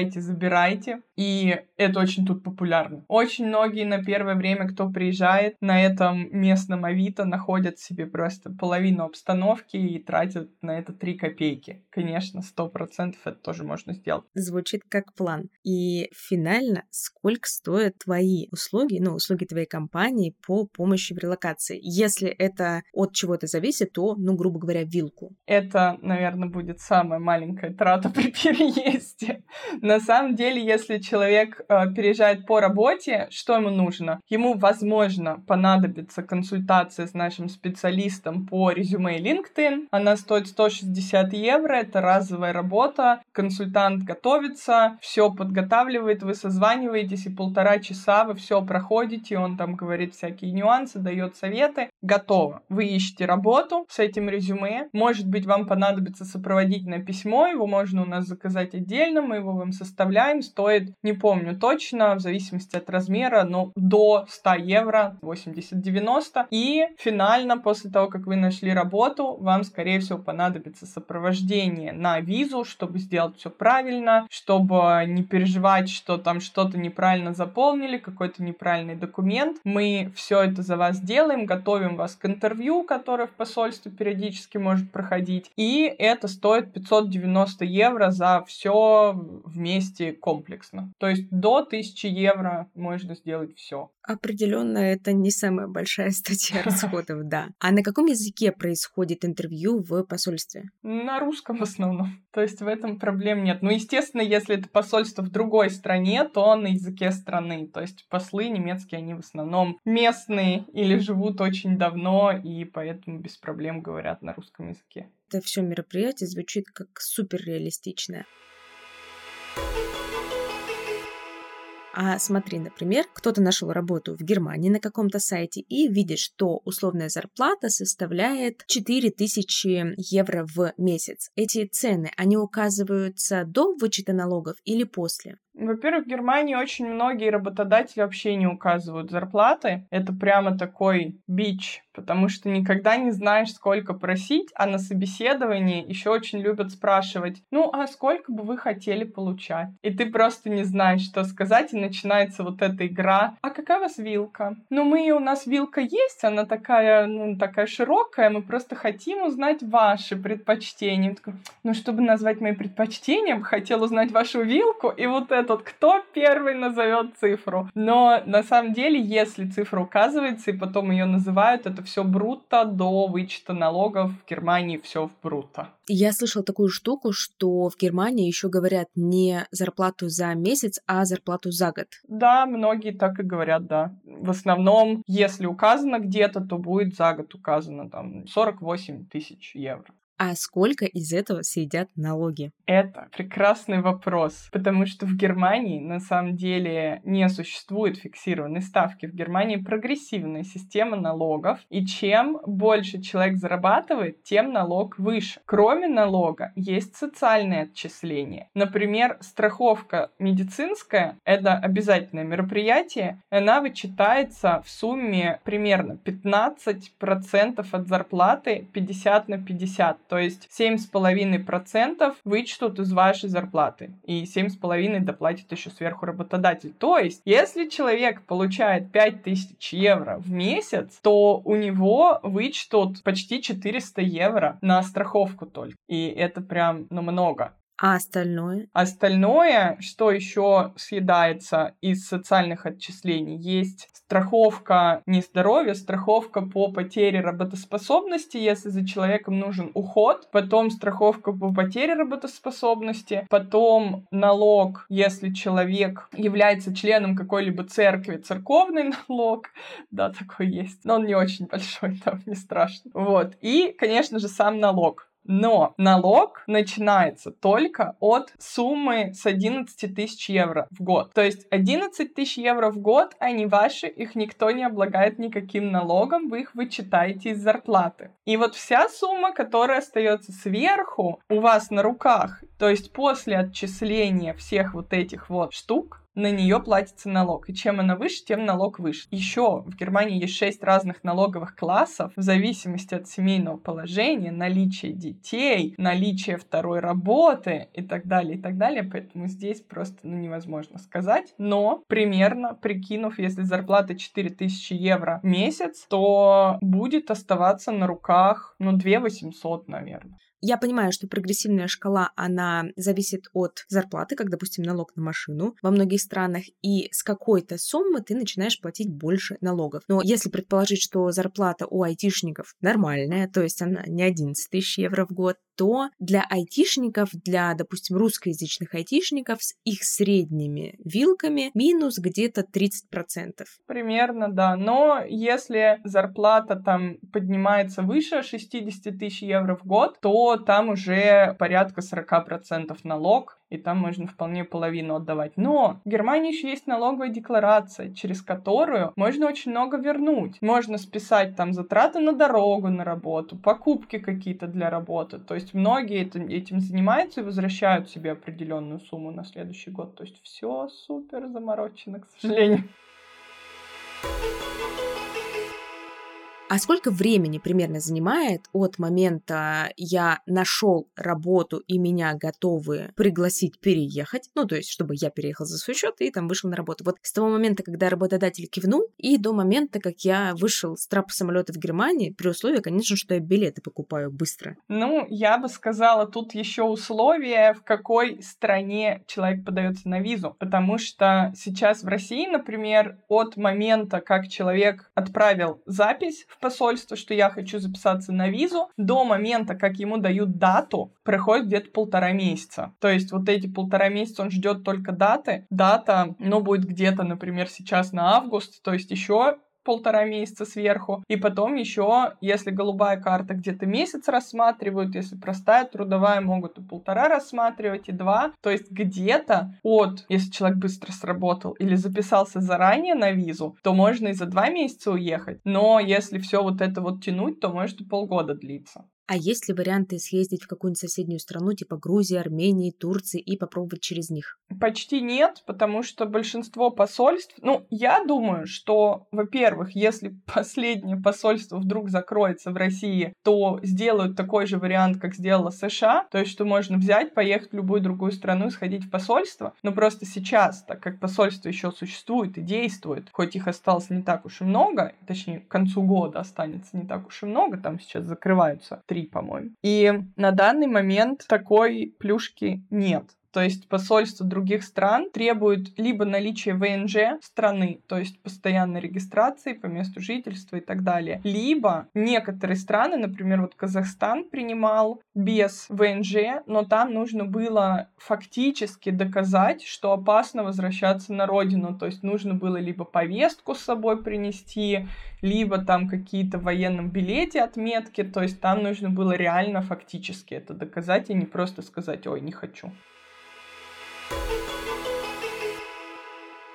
приезжайте, забирайте. И это очень тут популярно. Очень многие на первое время, кто приезжает на этом местном Авито, находят себе просто половину обстановки и тратят на это 3 копейки. Конечно, сто процентов это тоже можно сделать. Звучит как план. И финально, сколько стоят твои услуги, ну, услуги твоей компании по помощи в релокации? Если это от чего-то зависит, то, ну, грубо говоря, вилку. Это, наверное, будет самая маленькая трата при переезде. На самом деле, если человек э, переезжает по работе, что ему нужно? Ему, возможно, понадобится консультация с нашим специалистом по резюме LinkedIn. Она стоит 160 евро, это разовая работа. Консультант готовится, все подготавливает, вы созваниваетесь, и полтора часа вы все проходите, он там говорит всякие нюансы, дает советы. Готово. Вы ищете работу с этим резюме. Может быть, вам понадобится сопроводительное письмо, его можно у нас заказать отдельно, мы его вам составляем, стоит, не помню точно, в зависимости от размера, но до 100 евро, 80-90. И финально, после того, как вы нашли работу, вам, скорее всего, понадобится сопровождение на визу, чтобы сделать все правильно, чтобы не переживать, что там что-то неправильно заполнили, какой-то неправильный документ. Мы все это за вас делаем, готовим вас к интервью, которое в посольстве периодически может проходить. И это стоит 590 евро за все вместе комплексно. То есть до 1000 евро можно сделать все. Определенно, это не самая большая статья расходов, да. А на каком языке происходит интервью в посольстве? На русском в основном. То есть в этом проблем нет. Ну, естественно, если это посольство в другой стране, то на языке страны. То есть послы немецкие, они в основном местные или живут очень давно, и поэтому без проблем говорят на русском языке. Это все мероприятие звучит как супер реалистичное. А смотри, например, кто-то нашел работу в Германии на каком-то сайте и видит, что условная зарплата составляет 4000 евро в месяц. Эти цены, они указываются до вычета налогов или после? Во-первых, в Германии очень многие работодатели вообще не указывают зарплаты. Это прямо такой бич, потому что никогда не знаешь, сколько просить, а на собеседовании еще очень любят спрашивать, ну, а сколько бы вы хотели получать? И ты просто не знаешь, что сказать, и начинается вот эта игра. А какая у вас вилка? Ну, мы, у нас вилка есть, она такая, ну, такая широкая, мы просто хотим узнать ваши предпочтения. ну, чтобы назвать мои предпочтения, хотел узнать вашу вилку, и вот это этот, кто первый назовет цифру. Но на самом деле, если цифра указывается и потом ее называют, это все бруто до вычета налогов. В Германии все в бруто. Я слышала такую штуку, что в Германии еще говорят не зарплату за месяц, а зарплату за год. Да, многие так и говорят, да. В основном, если указано где-то, то будет за год указано там 48 тысяч евро. А сколько из этого съедят налоги? Это прекрасный вопрос, потому что в Германии на самом деле не существует фиксированной ставки. В Германии прогрессивная система налогов, и чем больше человек зарабатывает, тем налог выше. Кроме налога есть социальные отчисления. Например, страховка медицинская — это обязательное мероприятие, она вычитается в сумме примерно 15% от зарплаты 50 на 50 то есть 7,5% вычтут из вашей зарплаты. И 7,5% доплатит еще сверху работодатель. То есть, если человек получает 5000 евро в месяц, то у него вычтут почти 400 евро на страховку только. И это прям, ну, много. А остальное? Остальное, что еще съедается из социальных отчислений, есть страховка не здоровья, страховка по потере работоспособности, если за человеком нужен уход, потом страховка по потере работоспособности, потом налог, если человек является членом какой-либо церкви, церковный налог, да, такой есть, но он не очень большой, там не страшно. Вот, и, конечно же, сам налог Но налог начинается только от суммы с 11 тысяч евро в год. То есть 11 тысяч евро в год, они ваши, их никто не облагает никаким налогом, вы их вычитаете из зарплаты. И вот вся сумма, которая остается сверху у вас на руках, то есть после отчисления всех вот этих вот штук, на нее платится налог. И чем она выше, тем налог выше. Еще в Германии есть шесть разных налоговых классов в зависимости от семейного положения, наличия детей, наличия второй работы и так далее, и так далее. Поэтому здесь просто ну, невозможно сказать. Но примерно, прикинув, если зарплата 4000 евро в месяц, то будет оставаться на руках, ну, 2 800, наверное. Я понимаю, что прогрессивная шкала, она зависит от зарплаты, как, допустим, налог на машину во многих странах, и с какой-то суммы ты начинаешь платить больше налогов. Но если предположить, что зарплата у айтишников нормальная, то есть она не 11 тысяч евро в год, то для айтишников, для, допустим, русскоязычных айтишников с их средними вилками минус где-то 30%. Примерно, да. Но если зарплата там поднимается выше 60 тысяч евро в год, то там уже порядка 40% налог, и там можно вполне половину отдавать. Но в Германии еще есть налоговая декларация, через которую можно очень много вернуть. Можно списать там затраты на дорогу на работу, покупки какие-то для работы. То есть многие этим занимаются и возвращают себе определенную сумму на следующий год. То есть все супер заморочено, к сожалению. А сколько времени примерно занимает от момента я нашел работу и меня готовы пригласить переехать, ну то есть чтобы я переехал за свой счет и там вышел на работу. Вот с того момента, когда работодатель кивнул, и до момента, как я вышел с трапа самолета в Германии, при условии, конечно, что я билеты покупаю быстро. Ну, я бы сказала, тут еще условия, в какой стране человек подается на визу, потому что сейчас в России, например, от момента, как человек отправил запись в посольство, что я хочу записаться на визу, до момента, как ему дают дату, проходит где-то полтора месяца. То есть вот эти полтора месяца он ждет только даты. Дата, ну, будет где-то, например, сейчас на август, то есть еще полтора месяца сверху. И потом еще, если голубая карта где-то месяц рассматривают, если простая трудовая могут и полтора рассматривать, и два. То есть где-то от, если человек быстро сработал или записался заранее на визу, то можно и за два месяца уехать. Но если все вот это вот тянуть, то может и полгода длиться. А есть ли варианты съездить в какую-нибудь соседнюю страну, типа Грузии, Армении, Турции, и попробовать через них? Почти нет, потому что большинство посольств... Ну, я думаю, что, во-первых, если последнее посольство вдруг закроется в России, то сделают такой же вариант, как сделала США, то есть, что можно взять, поехать в любую другую страну и сходить в посольство. Но просто сейчас, так как посольство еще существует и действует, хоть их осталось не так уж и много, точнее, к концу года останется не так уж и много, там сейчас закрываются три 3, по-моему. И на данный момент такой плюшки нет. То есть посольства других стран требуют либо наличия ВНЖ страны, то есть постоянной регистрации по месту жительства и так далее, либо некоторые страны, например, вот Казахстан принимал без ВНЖ, но там нужно было фактически доказать, что опасно возвращаться на родину, то есть нужно было либо повестку с собой принести, либо там какие-то в военном билете отметки, то есть там нужно было реально фактически это доказать и не просто сказать, ой, не хочу.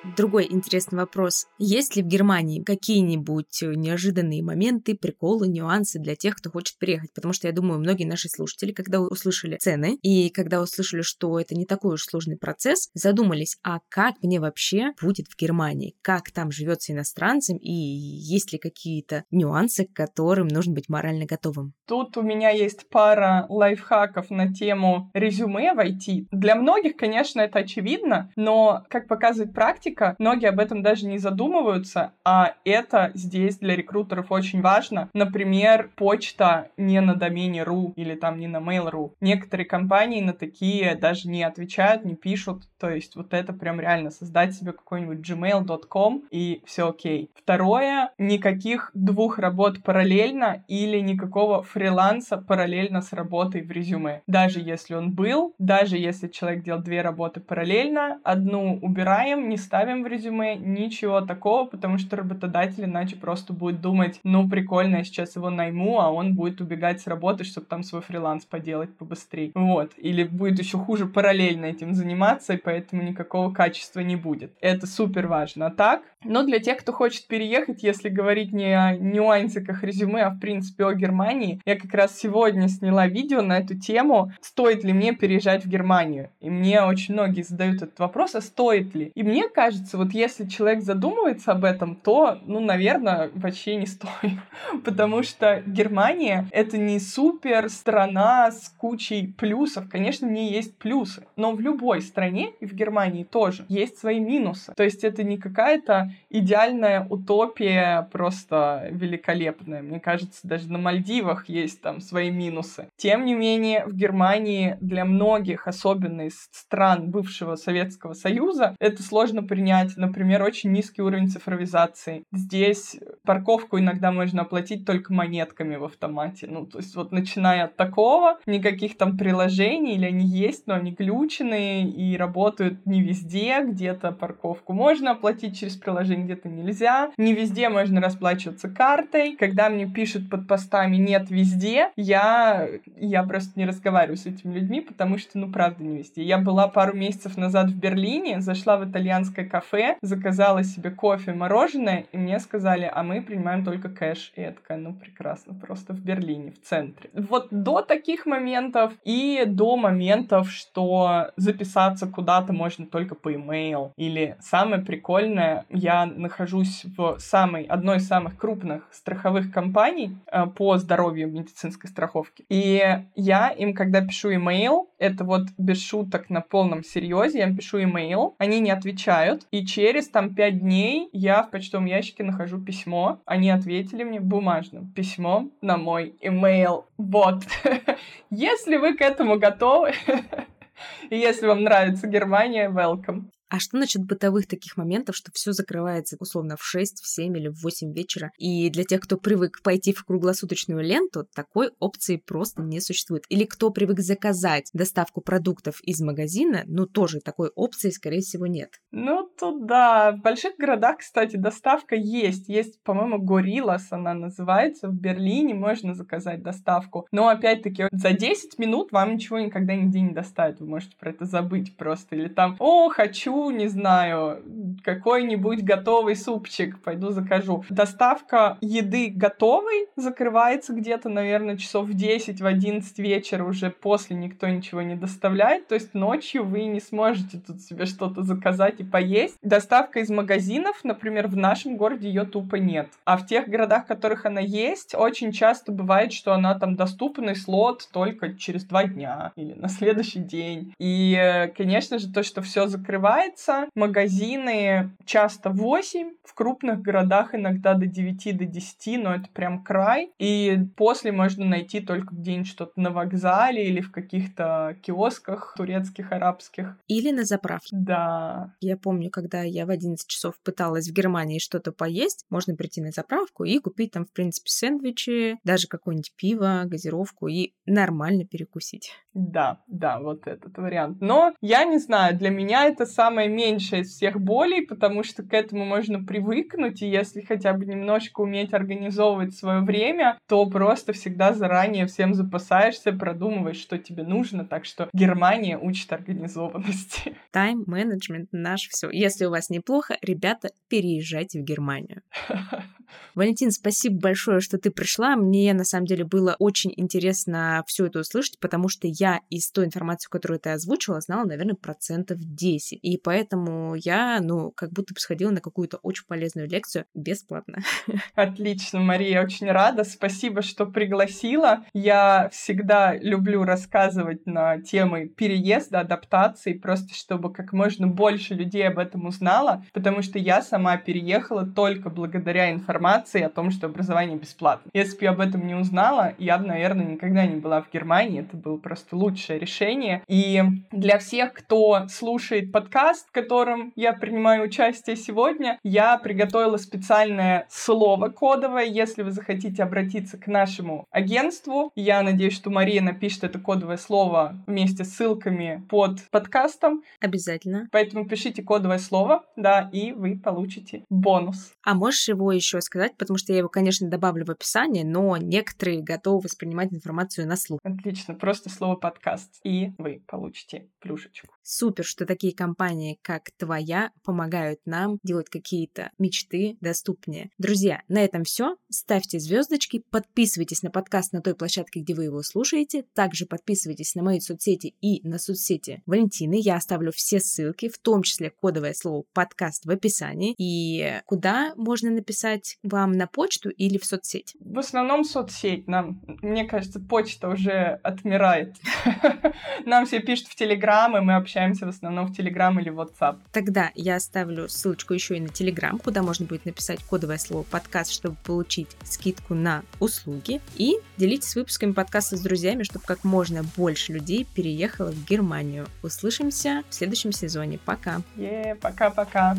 Другой интересный вопрос. Есть ли в Германии какие-нибудь неожиданные моменты, приколы, нюансы для тех, кто хочет приехать? Потому что я думаю, многие наши слушатели, когда услышали цены и когда услышали, что это не такой уж сложный процесс, задумались, а как мне вообще будет в Германии? Как там живется иностранцам и есть ли какие-то нюансы, к которым нужно быть морально готовым? Тут у меня есть пара лайфхаков на тему резюме в IT. Для многих, конечно, это очевидно, но, как показывает практика, практика, многие об этом даже не задумываются, а это здесь для рекрутеров очень важно. Например, почта не на домене .ru или там не на mail.ru. Некоторые компании на такие даже не отвечают, не пишут. То есть вот это прям реально создать себе какой-нибудь gmail.com и все окей. Второе, никаких двух работ параллельно или никакого фриланса параллельно с работой в резюме. Даже если он был, даже если человек делал две работы параллельно, одну убираем, не ставим ставим в резюме, ничего такого, потому что работодатель иначе просто будет думать, ну, прикольно, я сейчас его найму, а он будет убегать с работы, чтобы там свой фриланс поделать побыстрее. Вот. Или будет еще хуже параллельно этим заниматься, и поэтому никакого качества не будет. Это супер важно. А так, но для тех, кто хочет переехать, если говорить не о нюансиках резюме, а в принципе о Германии, я как раз сегодня сняла видео на эту тему, стоит ли мне переезжать в Германию. И мне очень многие задают этот вопрос, а стоит ли? И мне кажется, вот если человек задумывается об этом, то, ну, наверное, вообще не стоит. Потому что Германия — это не супер страна с кучей плюсов. Конечно, в ней есть плюсы. Но в любой стране, и в Германии тоже, есть свои минусы. То есть это не какая-то идеальная утопия, просто великолепная. Мне кажется, даже на Мальдивах есть там свои минусы. Тем не менее, в Германии для многих, особенно из стран бывшего Советского Союза, это сложно принять. Например, очень низкий уровень цифровизации. Здесь парковку иногда можно оплатить только монетками в автомате. Ну, то есть вот начиная от такого, никаких там приложений, или они есть, но они глюченные и работают не везде, где-то парковку можно оплатить через приложение, где-то нельзя. Не везде можно расплачиваться картой. Когда мне пишут под постами «нет везде», я, я просто не разговариваю с этими людьми, потому что, ну, правда, не везде. Я была пару месяцев назад в Берлине, зашла в итальянское кафе, заказала себе кофе, мороженое, и мне сказали, а мы принимаем только кэш. И я такая, ну, прекрасно, просто в Берлине, в центре. Вот до таких моментов и до моментов, что записаться куда-то можно только по email. Или самое прикольное, я нахожусь в самой, одной из самых крупных страховых компаний э, по здоровью медицинской страховки. И я им, когда пишу email, это вот без шуток на полном серьезе, я им пишу email, они не отвечают, и через там пять дней я в почтовом ящике нахожу письмо, они ответили мне бумажным письмом на мой email. Вот. Если вы к этому готовы, и если вам нравится Германия, welcome. А что насчет бытовых таких моментов, что все закрывается условно в 6, в 7 или в 8 вечера? И для тех, кто привык пойти в круглосуточную ленту, такой опции просто не существует. Или кто привык заказать доставку продуктов из магазина, ну тоже такой опции, скорее всего, нет. Ну, тут да. В больших городах, кстати, доставка есть. Есть, по-моему, Гориллас она называется. В Берлине можно заказать доставку. Но, опять-таки, за 10 минут вам ничего никогда нигде не доставят. Вы можете про это забыть просто. Или там, о, хочу не знаю, какой-нибудь готовый супчик, пойду закажу. Доставка еды готовой закрывается где-то, наверное, часов в 10, в 11 вечера уже после никто ничего не доставляет, то есть ночью вы не сможете тут себе что-то заказать и поесть. Доставка из магазинов, например, в нашем городе ее тупо нет. А в тех городах, в которых она есть, очень часто бывает, что она там доступный слот только через два дня или на следующий день. И, э, конечно же, то, что все закрывает, открывается. Магазины часто 8, в крупных городах иногда до 9, до 10, но это прям край. И после можно найти только где-нибудь что-то на вокзале или в каких-то киосках турецких, арабских. Или на заправке. Да. Я помню, когда я в 11 часов пыталась в Германии что-то поесть, можно прийти на заправку и купить там, в принципе, сэндвичи, даже какое-нибудь пиво, газировку и нормально перекусить. Да, да, вот этот вариант. Но я не знаю, для меня это самое меньшее из всех болей, потому что к этому можно привыкнуть, и если хотя бы немножко уметь организовывать свое время, то просто всегда заранее всем запасаешься, продумываешь, что тебе нужно, так что Германия учит организованности. Тайм-менеджмент наш все. Если у вас неплохо, ребята, переезжайте в Германию. Валентин, спасибо большое, что ты пришла. Мне, на самом деле, было очень интересно все это услышать, потому что я из той информации, которую ты озвучила, знала, наверное, процентов 10. И поэтому я, ну, как будто бы сходила на какую-то очень полезную лекцию бесплатно. Отлично, Мария, очень рада. Спасибо, что пригласила. Я всегда люблю рассказывать на темы переезда, адаптации, просто чтобы как можно больше людей об этом узнало, потому что я сама переехала только благодаря информации о том, что образование бесплатно. Если бы я об этом не узнала, я бы, наверное, никогда не была в Германии. Это было просто лучшее решение. И для всех, кто слушает подкаст, подкаст, в котором я принимаю участие сегодня. Я приготовила специальное слово кодовое. Если вы захотите обратиться к нашему агентству, я надеюсь, что Мария напишет это кодовое слово вместе с ссылками под подкастом. Обязательно. Поэтому пишите кодовое слово, да, и вы получите бонус. А можешь его еще сказать, потому что я его, конечно, добавлю в описание, но некоторые готовы воспринимать информацию на слух. Отлично, просто слово подкаст, и вы получите плюшечку. Супер, что такие компании, как твоя, помогают нам делать какие-то мечты доступнее. Друзья, на этом все. Ставьте звездочки, подписывайтесь на подкаст на той площадке, где вы его слушаете. Также подписывайтесь на мои соцсети и на соцсети Валентины. Я оставлю все ссылки, в том числе кодовое слово подкаст в описании. И куда можно написать вам на почту или в соцсеть? В основном соцсеть. Нам, мне кажется, почта уже отмирает. Нам все пишут в Телеграм, и мы общаемся в основном в Телеграм или WhatsApp. Тогда я оставлю ссылочку еще и на Телеграм, куда можно будет написать кодовое слово подкаст, чтобы получить скидку на услуги. И делитесь выпусками подкаста с друзьями, чтобы как можно больше людей переехало в Германию. Услышимся в следующем сезоне. Пока. Е, пока-пока.